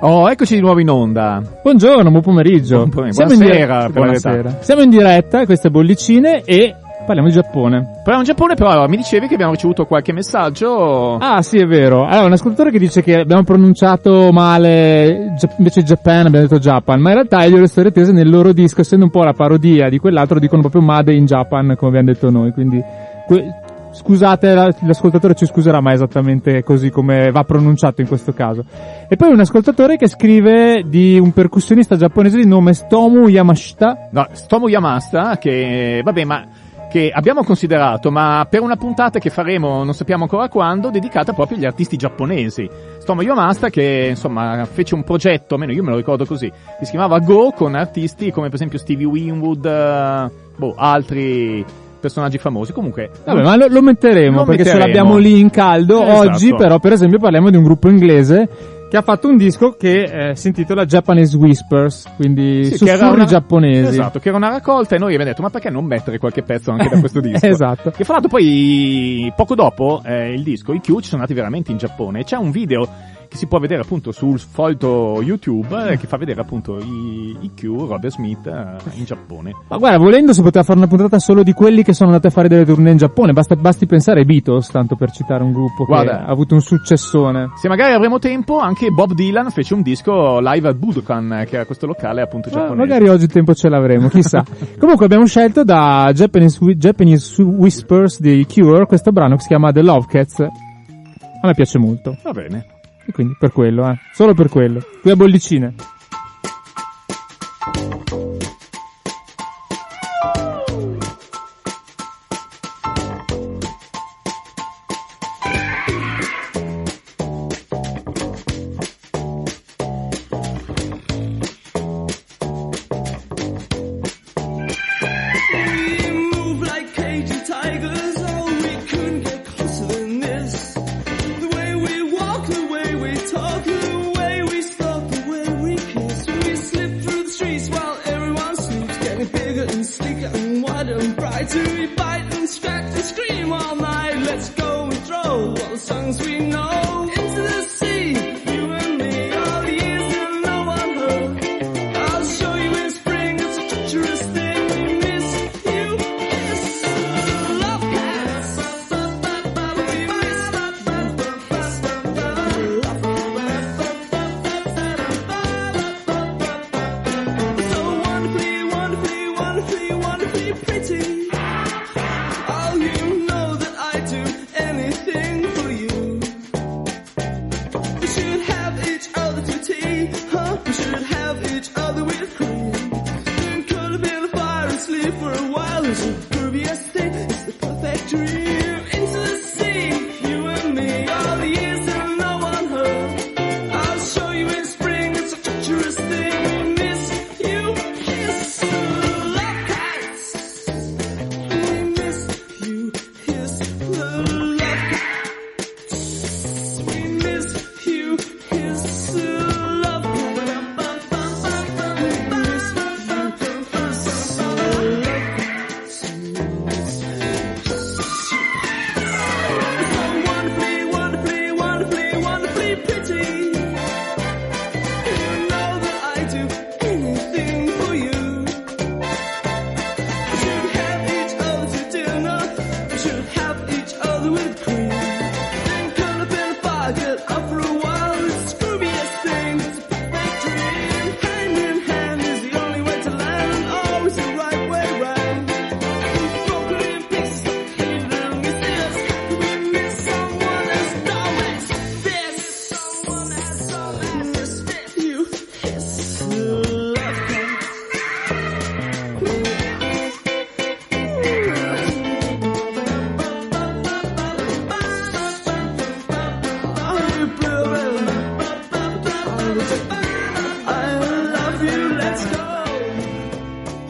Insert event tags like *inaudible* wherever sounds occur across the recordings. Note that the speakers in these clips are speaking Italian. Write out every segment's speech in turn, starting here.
Oh, eccoci di nuovo in onda. Buongiorno, buon pomeriggio. Buon pomeriggio. Siamo, in Buonasera, verità. Buonasera. Siamo in diretta, queste bollicine e parliamo di Giappone. Parliamo in Giappone, però mi dicevi che abbiamo ricevuto qualche messaggio. Ah, sì, è vero. Allora, un ascoltatore che dice che abbiamo pronunciato male, invece Japan abbiamo detto Japan, ma in realtà io le storie tese nel loro disco, essendo un po' la parodia di quell'altro, dicono proprio Made in Japan, come abbiamo detto noi, quindi... que- Scusate, la- l'ascoltatore ci scuserà, ma è esattamente così come va pronunciato in questo caso. E poi un ascoltatore che scrive di un percussionista giapponese di nome Stomu Yamashita, No, Stomo Yamasta, che, vabbè, ma, che abbiamo considerato, ma per una puntata che faremo, non sappiamo ancora quando, dedicata proprio agli artisti giapponesi. Stomo Yamasta che, insomma, fece un progetto, almeno io me lo ricordo così, che si chiamava Go, con artisti come per esempio Stevie Winwood, eh, boh, altri personaggi famosi. Comunque, Vabbè, ma lo, lo metteremo Lo perché ce metteremo. l'abbiamo lì in caldo. Esatto. Oggi però per esempio parliamo di un gruppo inglese che ha fatto un disco che eh, si intitola Japanese Whispers, quindi Sì, sussurri una- giapponesi. Esatto, che era una raccolta e noi abbiamo detto ma perché non mettere qualche pezzo anche da questo *laughs* disco? Esatto. Che fra l'altro poi poco dopo eh, il disco, i Q ci sono andati veramente in Giappone c'è un video che si può vedere appunto sul folto YouTube eh, che fa vedere appunto i, i Q, Robert Smith eh, in Giappone. Ma guarda, volendo si poteva fare una puntata solo di quelli che sono andati a fare delle tournée in Giappone, basta, basti pensare ai Beatles, tanto per citare un gruppo Guarda. che ha avuto un successone. Se magari avremo tempo, anche Bob Dylan fece un disco live al Budokan, eh, che era questo locale appunto Ma giapponese. magari oggi il tempo ce l'avremo, chissà. *laughs* Comunque abbiamo scelto da Japanese, Japanese Whispers di Cure questo brano che si chiama The Love Cats. A me piace molto. Va bene. E quindi per quello, eh. Solo per quello. Qui a bollicine.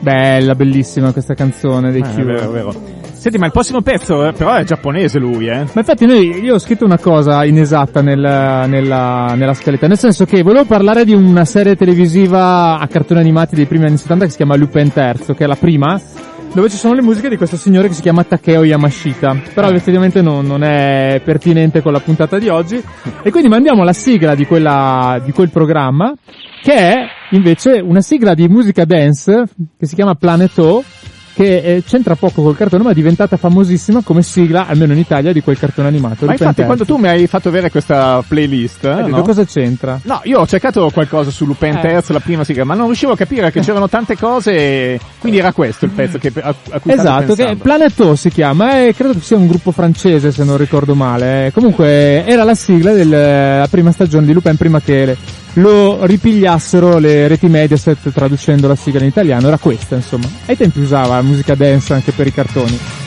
Bella, bellissima questa canzone dei Eh, Cure. vero, vero. Senti, ma il prossimo pezzo eh, però è giapponese lui, eh? Ma infatti noi, io ho scritto una cosa inesatta nel, nella, nella scaletta, nel senso che volevo parlare di una serie televisiva a cartoni animati dei primi anni 70 che si chiama Lupin III, che è la prima, dove ci sono le musiche di questo signore che si chiama Takeo Yamashita. Però effettivamente non, non è pertinente con la puntata di oggi. E quindi mandiamo la sigla di, quella, di quel programma, che è invece una sigla di musica dance che si chiama Planet O, che eh, c'entra poco col cartone ma è diventata famosissima come sigla, almeno in Italia, di quel cartone animato. Ma infatti quando tu mi hai fatto avere questa playlist, detto, no? cosa c'entra? No, io ho cercato qualcosa su Lupin Eh. Terzo, la prima sigla, ma non riuscivo a capire che c'erano tante cose, quindi era questo il pezzo che, a, a cui Esatto, che pensando. Planet O si chiama e credo che sia un gruppo francese se non ricordo male. Eh, Comunque era la sigla della prima stagione di Lupin prima che le- lo ripigliassero le reti Mediaset traducendo la sigla in italiano, era questa insomma. Ai tempi usava musica dance anche per i cartoni.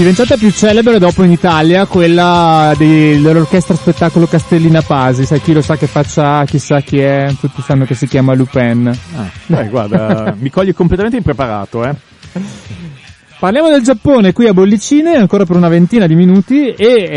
Diventata più celebre dopo in Italia quella dell'orchestra spettacolo Castellina Pasi, sai chi lo sa che faccia, chissà chi è, tutti sanno che si chiama Lupin. Ah, dai, guarda, mi cogli completamente impreparato, eh. Parliamo del Giappone qui a Bollicine ancora per una ventina di minuti e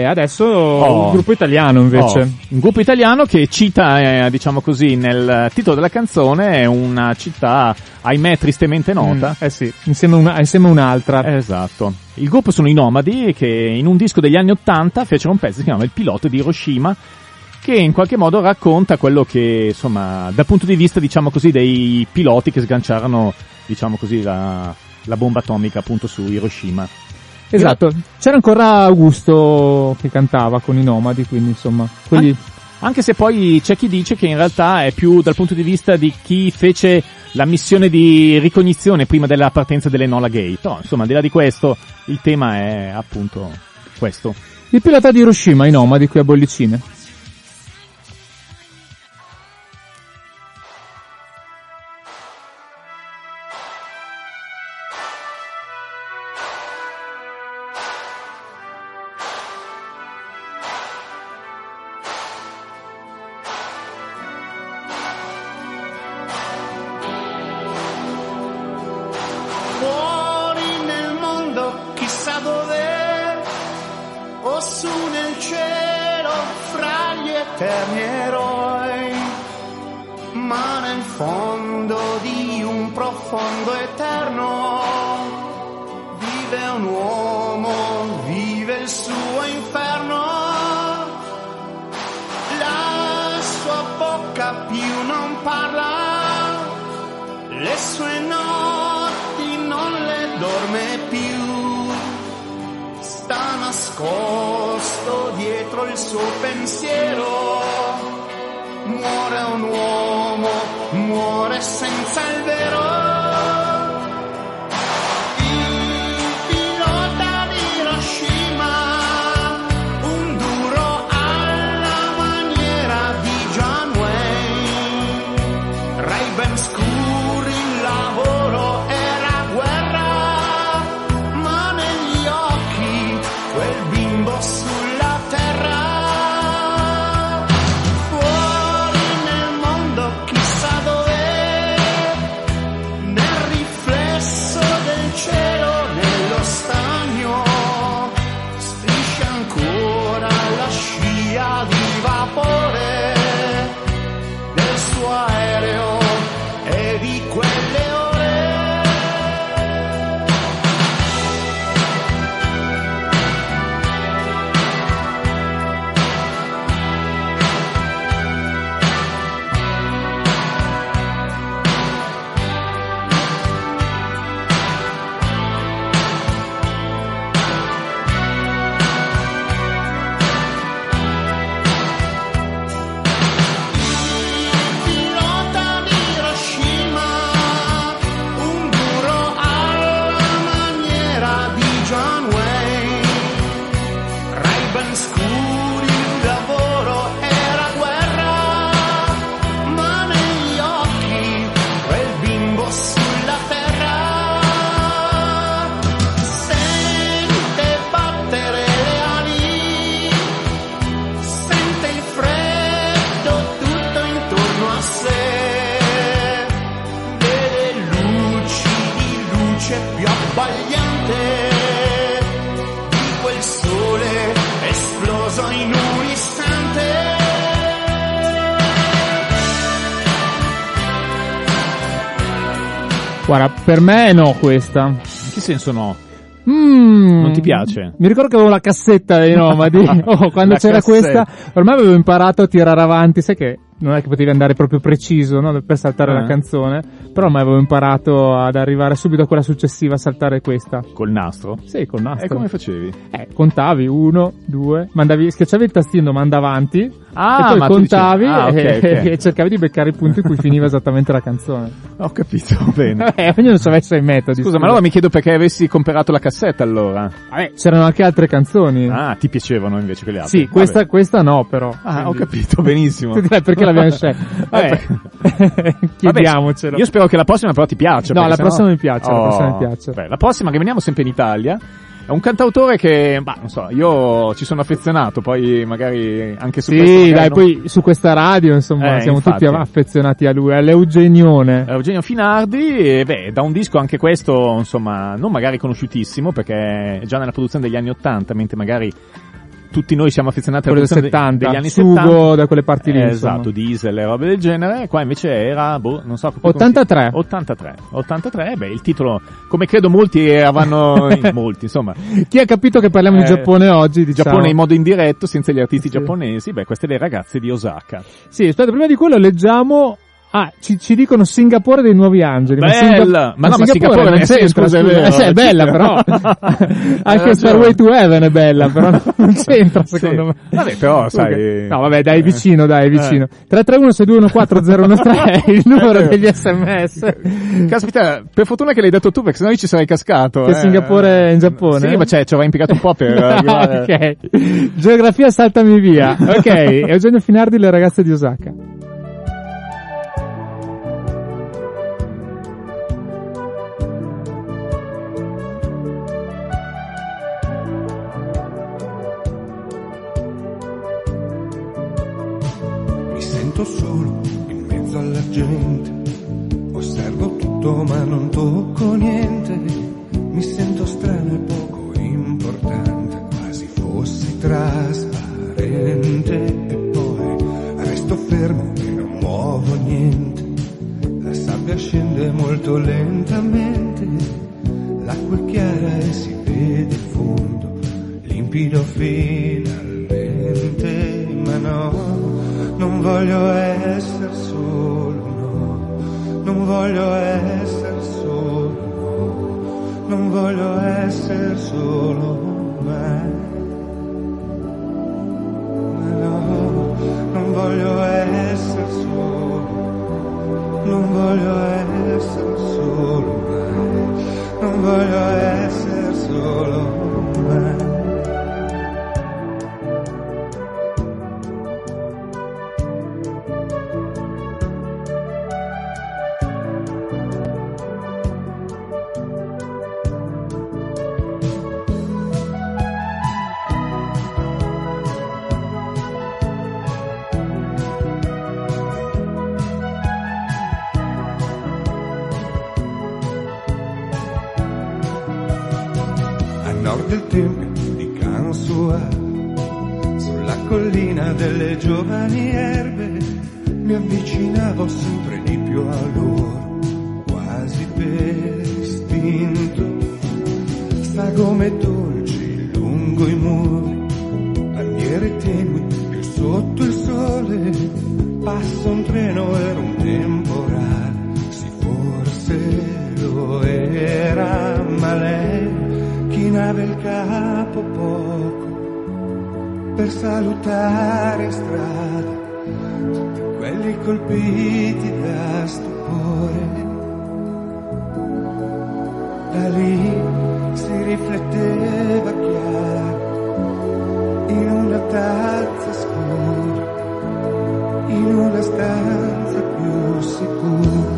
eh, adesso Oh. un gruppo italiano invece. Oh, un gruppo italiano che cita, eh, diciamo così, nel titolo della canzone una città, ahimè, tristemente nota. Mm, eh sì, insieme a, una- insieme a un'altra. Esatto. Il gruppo sono i Nomadi che in un disco degli anni Ottanta fecero un pezzo che si chiama Il pilota di Hiroshima che in qualche modo racconta quello che, insomma, dal punto di vista, diciamo così, dei piloti che sganciarono, diciamo così, la, la bomba atomica appunto su Hiroshima. Esatto, c'era ancora Augusto che cantava con i Nomadi, quindi insomma, quelli... Anche se poi c'è chi dice che in realtà è più dal punto di vista di chi fece la missione di ricognizione prima della partenza dell'Enola Gate. No, insomma, al di là di questo, il tema è appunto questo. Il pilota di Hiroshima, i Nomadi qui a Bollicine. Cielo, fra gli eterni eroi, ma nel fondo di un profondo eterno, vive un uomo, vive il suo inferno, la sua bocca più non parla, le sue notti non le dorme nascosto dietro il suo pensiero, muore un uomo, muore senza il vero. Guarda, per me no questa. In che senso no? Mm. Non ti piace? Mi ricordo che avevo la cassetta dei nomadi. *laughs* Oh, quando La c'era cassetta. questa, ormai avevo imparato a tirare avanti. Sai che non è che potevi andare proprio preciso, no? Per saltare Eh. la canzone. Però ormai avevo imparato ad arrivare subito a quella successiva a saltare questa. Col nastro? Sì, con nastro. E come facevi? Eh, contavi uno, due, mandavi, schiacciavi il tastino, manda avanti. Ah, e poi contavi dicevi- ah, ok, e, ok. *laughs* e cercavi di beccare il punto in cui finiva esattamente la canzone. *laughs* Ho capito, bene. *laughs* Eh, ognuno aveva i suoi metodi. Scusa, ma allora mi chiedo perché avessi comprato la cassetta allora. Vabbè, c'erano anche altre canzoni. Ah, ti piacevano invece che le altre? sì, questa, Vabbè. questa no, però. Ah, ho Quindi- capito, benissimo. Perché l'abbiamo scelta. *laughs* Vabbè, Vabbè, *laughs* chiediamocelo. io spero che la prossima però ti piaccia. No, la prossima mi piace, la prossima mi piace. Beh, la prossima, rimaniamo sempre in Italia, è un cantautore che, bah, non so, io ci sono affezionato, poi magari anche su questo Sì, dai, non- poi su questa radio, insomma, Eh, siamo infatti. tutti affezionati a lui, all'Eugenione. Eugenio Finardi, e beh, da un disco anche questo, insomma, non magari conosciutissimo, perché è già nella produzione degli anni 80, mentre magari tutti noi siamo affezionati alla Quello del produzione de- 70, degli anni Sugo 70. da quelle parti lì, Eh, esatto, diesel e robe del genere, qua invece era, boh, non so. più 83. come si- 83. 83, beh, il titolo, come credo molti avranno, *laughs* molti, insomma, Chi ha capito che parliamo di Eh, Giappone oggi, di diciamo. Giappone in modo indiretto, senza gli artisti Sì. giapponesi, beh, queste le ragazze di Osaka. Sì, aspetta, prima di quello leggiamo... Ah, ci, ci dicono Singapore dei nuovi angeli. Bella! Singa- Ma no, ma Singapore non c'entra, scusa, è scusa. vero. Eh, sì, è bella però. *laughs* Anche. Starway to Heaven è bella, *laughs* però non c'entra Sì. secondo me. Vabbè, però, sai- No, vabbè, dai, Eh. vicino, dai, vicino. 331-6214013 è il *laughs* numero Eh. degli sms. Caspita, per fortuna che l'hai detto tu, perché sennò io ci sarei cascato. Che eh. Singapore è in Giappone? Sì, ma cioè, ci avrei impiegato un po' per arrivare. ok. Geografia saltami via. Ok, Eugenio Finardi, le ragazze di Osaka. Gente. Osservo tutto ma non tocco niente. Mi sento strano e poco importante, quasi fossi trasparente. E poi resto fermo e non muovo niente. La sabbia scende molto lentamente. L'acqua è chiara e si vede il fondo, limpido finalmente. Ma no, non voglio essere voglio essere solo, no, non voglio essere solo. Ma no, non voglio essere solo, non voglio essere solo mai, non voglio essere solo mai. Collina delle giovani erbe, mi avvicinavo sempre di più a loro, quasi per istinto, sagome dolci lungo i muri, bandiere tenui più sotto il sole, passa un treno era un temporale, sì forse lo era, ma lei chinava il capo per salutare strada tutti quelli colpiti da stupore. Da lì si rifletteva chiaro in una tazza scura, in una stanza più sicura.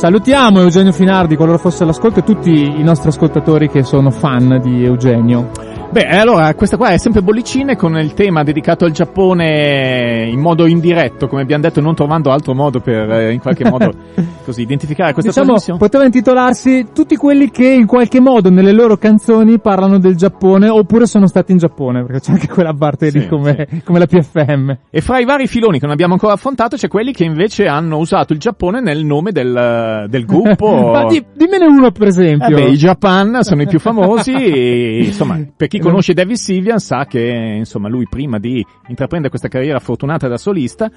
Salutiamo Eugenio Finardi, qualora fosse all'ascolto, e tutti i nostri ascoltatori che sono fan di Eugenio. Beh, allora, questa qua è sempre bollicine con il tema dedicato al Giappone in modo indiretto, come abbiamo detto, non trovando altro modo per eh, in qualche modo *laughs* così identificare questa Diciamo, trasmissione. poteva intitolarsi tutti quelli che in qualche modo nelle loro canzoni parlano del Giappone oppure sono stati in Giappone, perché c'è anche quella parte Sì, lì come, come la PFM. E fra i vari filoni che non abbiamo ancora affrontato c'è quelli che invece hanno usato il Giappone nel nome del, del gruppo. *laughs* Ma di, dimmene uno per Eh esempio. beh, i Japan sono i più famosi e, insomma, per chi conosce David Sylvian sa che, insomma, lui prima di intraprendere questa carriera fortunata da solista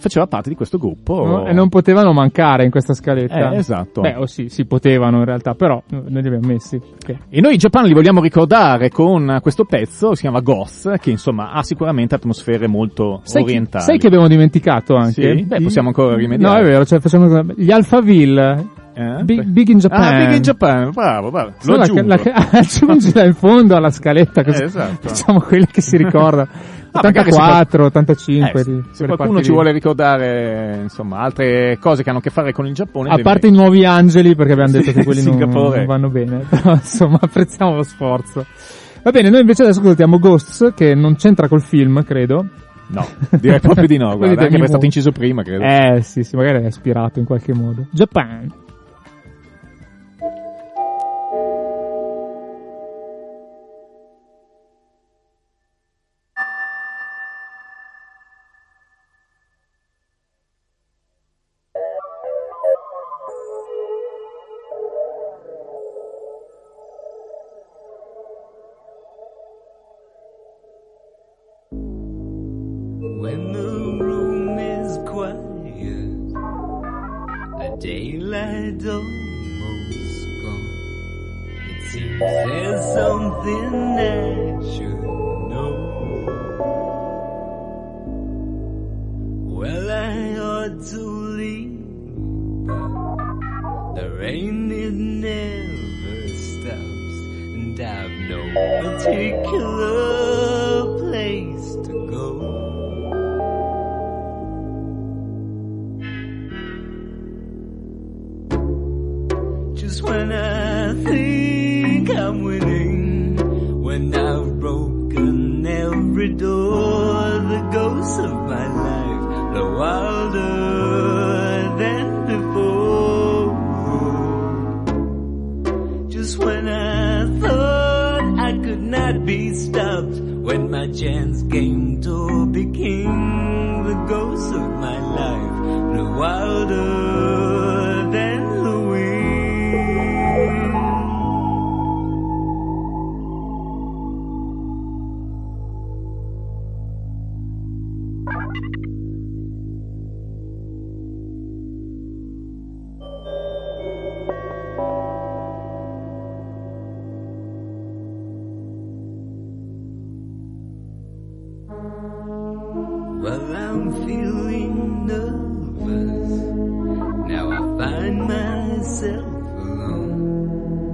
faceva parte di questo gruppo. No? E non potevano mancare in questa scaletta. Eh, esatto. Beh, oh sì, si potevano in realtà, però eh, noi li abbiamo messi. perché- E noi i Japan li vogliamo ricordare con questo pezzo, si chiama Ghost, che insomma ha sicuramente atmosfere molto Sai, orientali. sai che abbiamo dimenticato anche? Sì? Beh, possiamo ancora rimediare. No, è vero, cioè facciamo gli Alphaville. Eh? Big, Big in Japan. Ah, Big in Japan, bravo, bravo. Lo la- aggiungo. la- aggiungila in fondo alla scaletta così Eh, esatto. facciamo quelli che si *laughs* ricorda Ah, magari se 84 85 Eh, di- se qualcuno ci lì. vuole ricordare, insomma, altre cose che hanno a che fare con il Giappone, a parte i nuovi angeli perché abbiamo Sì, detto che *laughs* quelli non, non vanno bene *laughs* però insomma apprezziamo lo sforzo va bene noi invece adesso ascoltiamo Ghosts che non c'entra col film credo No, direi proprio di no, guarda, anche è stato inciso prima, credo. eh sì sì magari è ispirato in qualche modo Japan daylight almost gone. It seems there's something I should know. Well, I ought to leave, but the rain it never stops, and I've no particular every door, the ghosts of my life blow wilder than before. Just when I thought I could not be stopped, when my chance came to be king, the ghosts of my life blew wilder myself alone.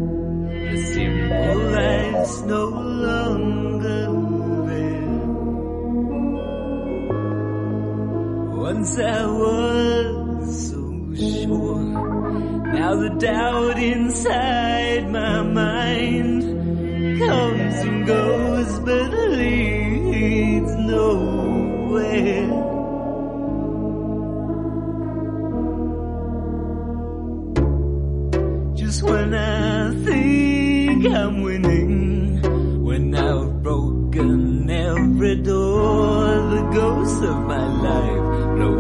The simple life's no longer there. Once I was so sure. Now the doubt inside my mind comes and goes, but leads nowhere.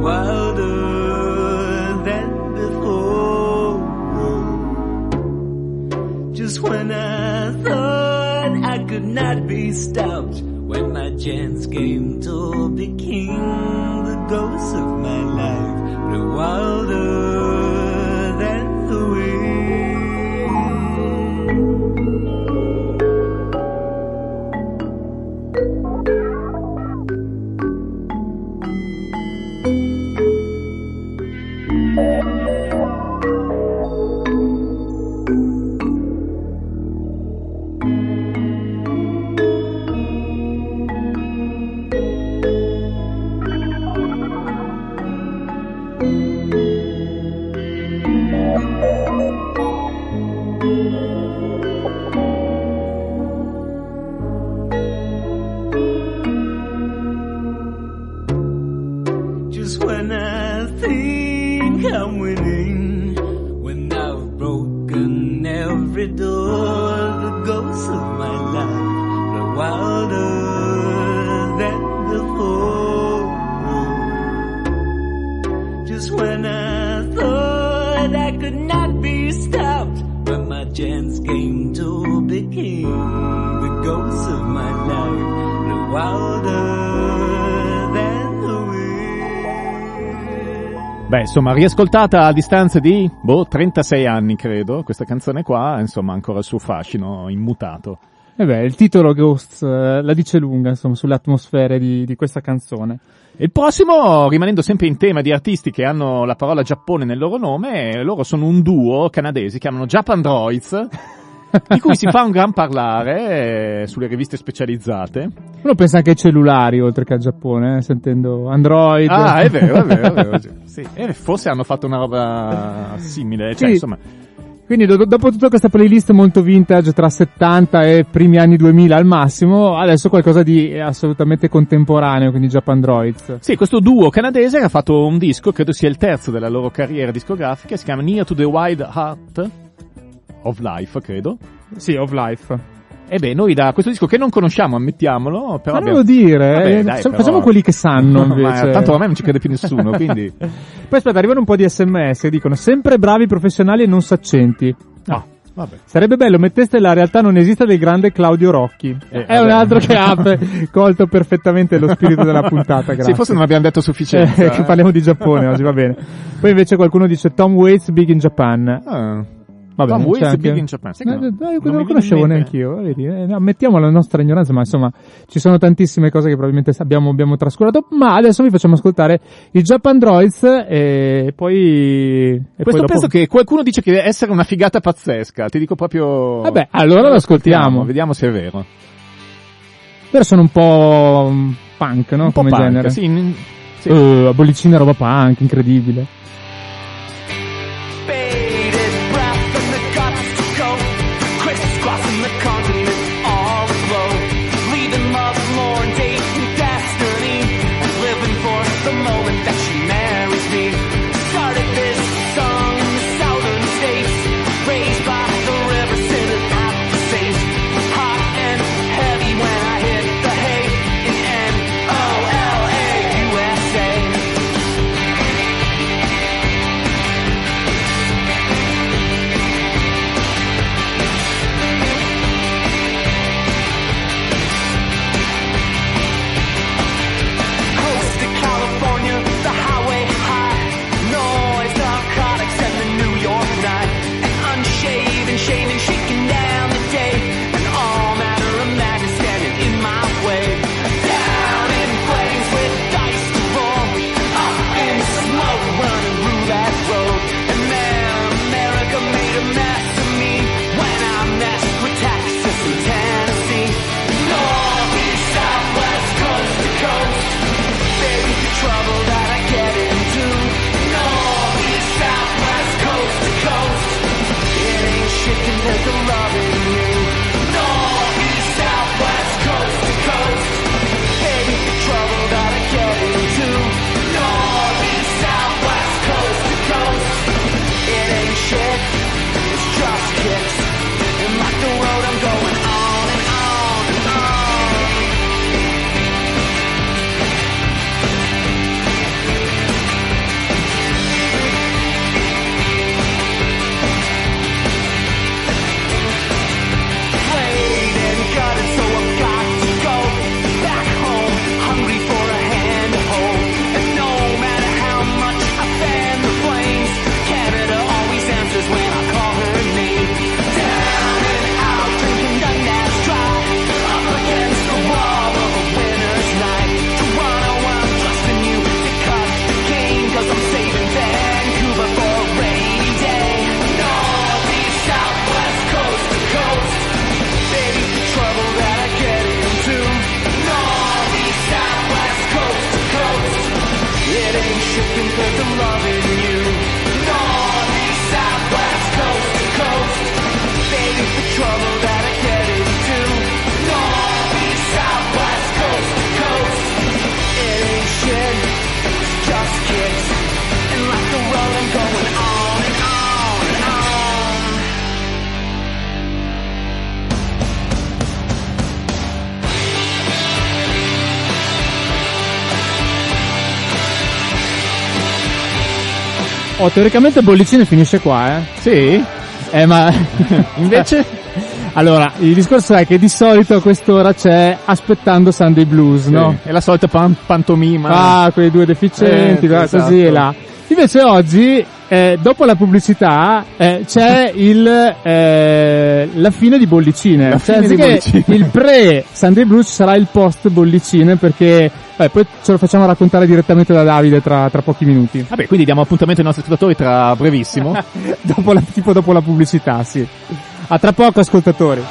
Wilder than before. Just when I thought I could not be stopped, when my chance came to be king, the ghosts of my life blew wilder I'm with Beh, insomma, riascoltata a distanza di, boh, 36 anni credo, questa canzone qua, insomma, ha ancora il suo fascino immutato. E beh, il titolo Ghosts eh, la dice lunga, insomma, sulle atmosfere di, di questa canzone. Il prossimo, rimanendo sempre in tema di artisti che hanno la parola Giappone nel loro nome, loro sono un duo canadesi, chiamano Japan Droids, *laughs* di cui si fa un gran parlare eh, sulle riviste specializzate. Uno pensa anche ai cellulari, oltre che al Giappone, eh, sentendo Android. Ah, è vero, è vero, è vero. *laughs* Sì, e forse hanno fatto una roba simile, cioè Sì. insomma, Quindi do- dopo tutta questa playlist molto vintage tra 70 e primi anni 2000 al massimo, adesso qualcosa di assolutamente contemporaneo, quindi Japan Droids. Sì, questo duo canadese ha fatto un disco, credo sia il terzo della loro carriera discografica, si chiama Near to the Wild Heart of Life, credo. Sì, of Life. E beh, noi da questo disco che non conosciamo, ammettiamolo, però Ma abbiamo- dire, Vabbè, eh, dai, facciamo però- quelli che sanno *laughs* Ma invece. tanto ormai non ci crede più nessuno, *laughs* quindi... Poi aspetta, arrivano un po' di sms che dicono sempre bravi professionali e non saccenti. Ah, vabbè. Sarebbe bello metteste la realtà non esiste del grande Claudio Rocchi. Eh, È un altro che ha *laughs* colto perfettamente lo spirito della puntata, grazie. Sì, forse non abbiamo detto a sufficienza. Eh, che eh. parliamo di Giappone oggi, va bene. Poi invece qualcuno dice Tom Waits Big in Japan. Ah. Vabbè, Tom c'è Waits anche- Big in Japan. Sai no? eh, Non lo conoscevo neanche io? Eh, no, ammettiamo la nostra ignoranza, ma insomma ci sono tantissime cose che probabilmente abbiamo, abbiamo trascurato. Ma adesso vi facciamo ascoltare i Japan Droids e poi. E poi Questo dopo- penso che qualcuno dice che deve essere una figata pazzesca, ti dico proprio... Vabbè, allora lo ascoltiamo. Vediamo se è vero. Però sono un po' punk, no? Un po' Come punk, genere. sì, in- sì. Bollicina roba punk, incredibile. Oh, teoricamente bollicine finisce qua, eh. Sì? Eh, ma... *laughs* Invece? allora, il discorso è che di solito a quest'ora c'è aspettando Sunday Blues, no? Sì, È la solita pan- pantomima. Ah, quei due deficienti, Eh, guarda, esatto. così e là. Invece oggi, eh, dopo la pubblicità, eh, c'è il, eh, la fine di bollicine. La Cioè, fine bollicine. il pre Sunday Blues sarà il post bollicine perché, beh, poi ce lo facciamo raccontare direttamente da Davide tra, tra pochi minuti. Vabbè, quindi diamo appuntamento ai nostri ascoltatori tra brevissimo. *laughs* dopo la, tipo dopo la pubblicità, sì. A tra poco ascoltatori.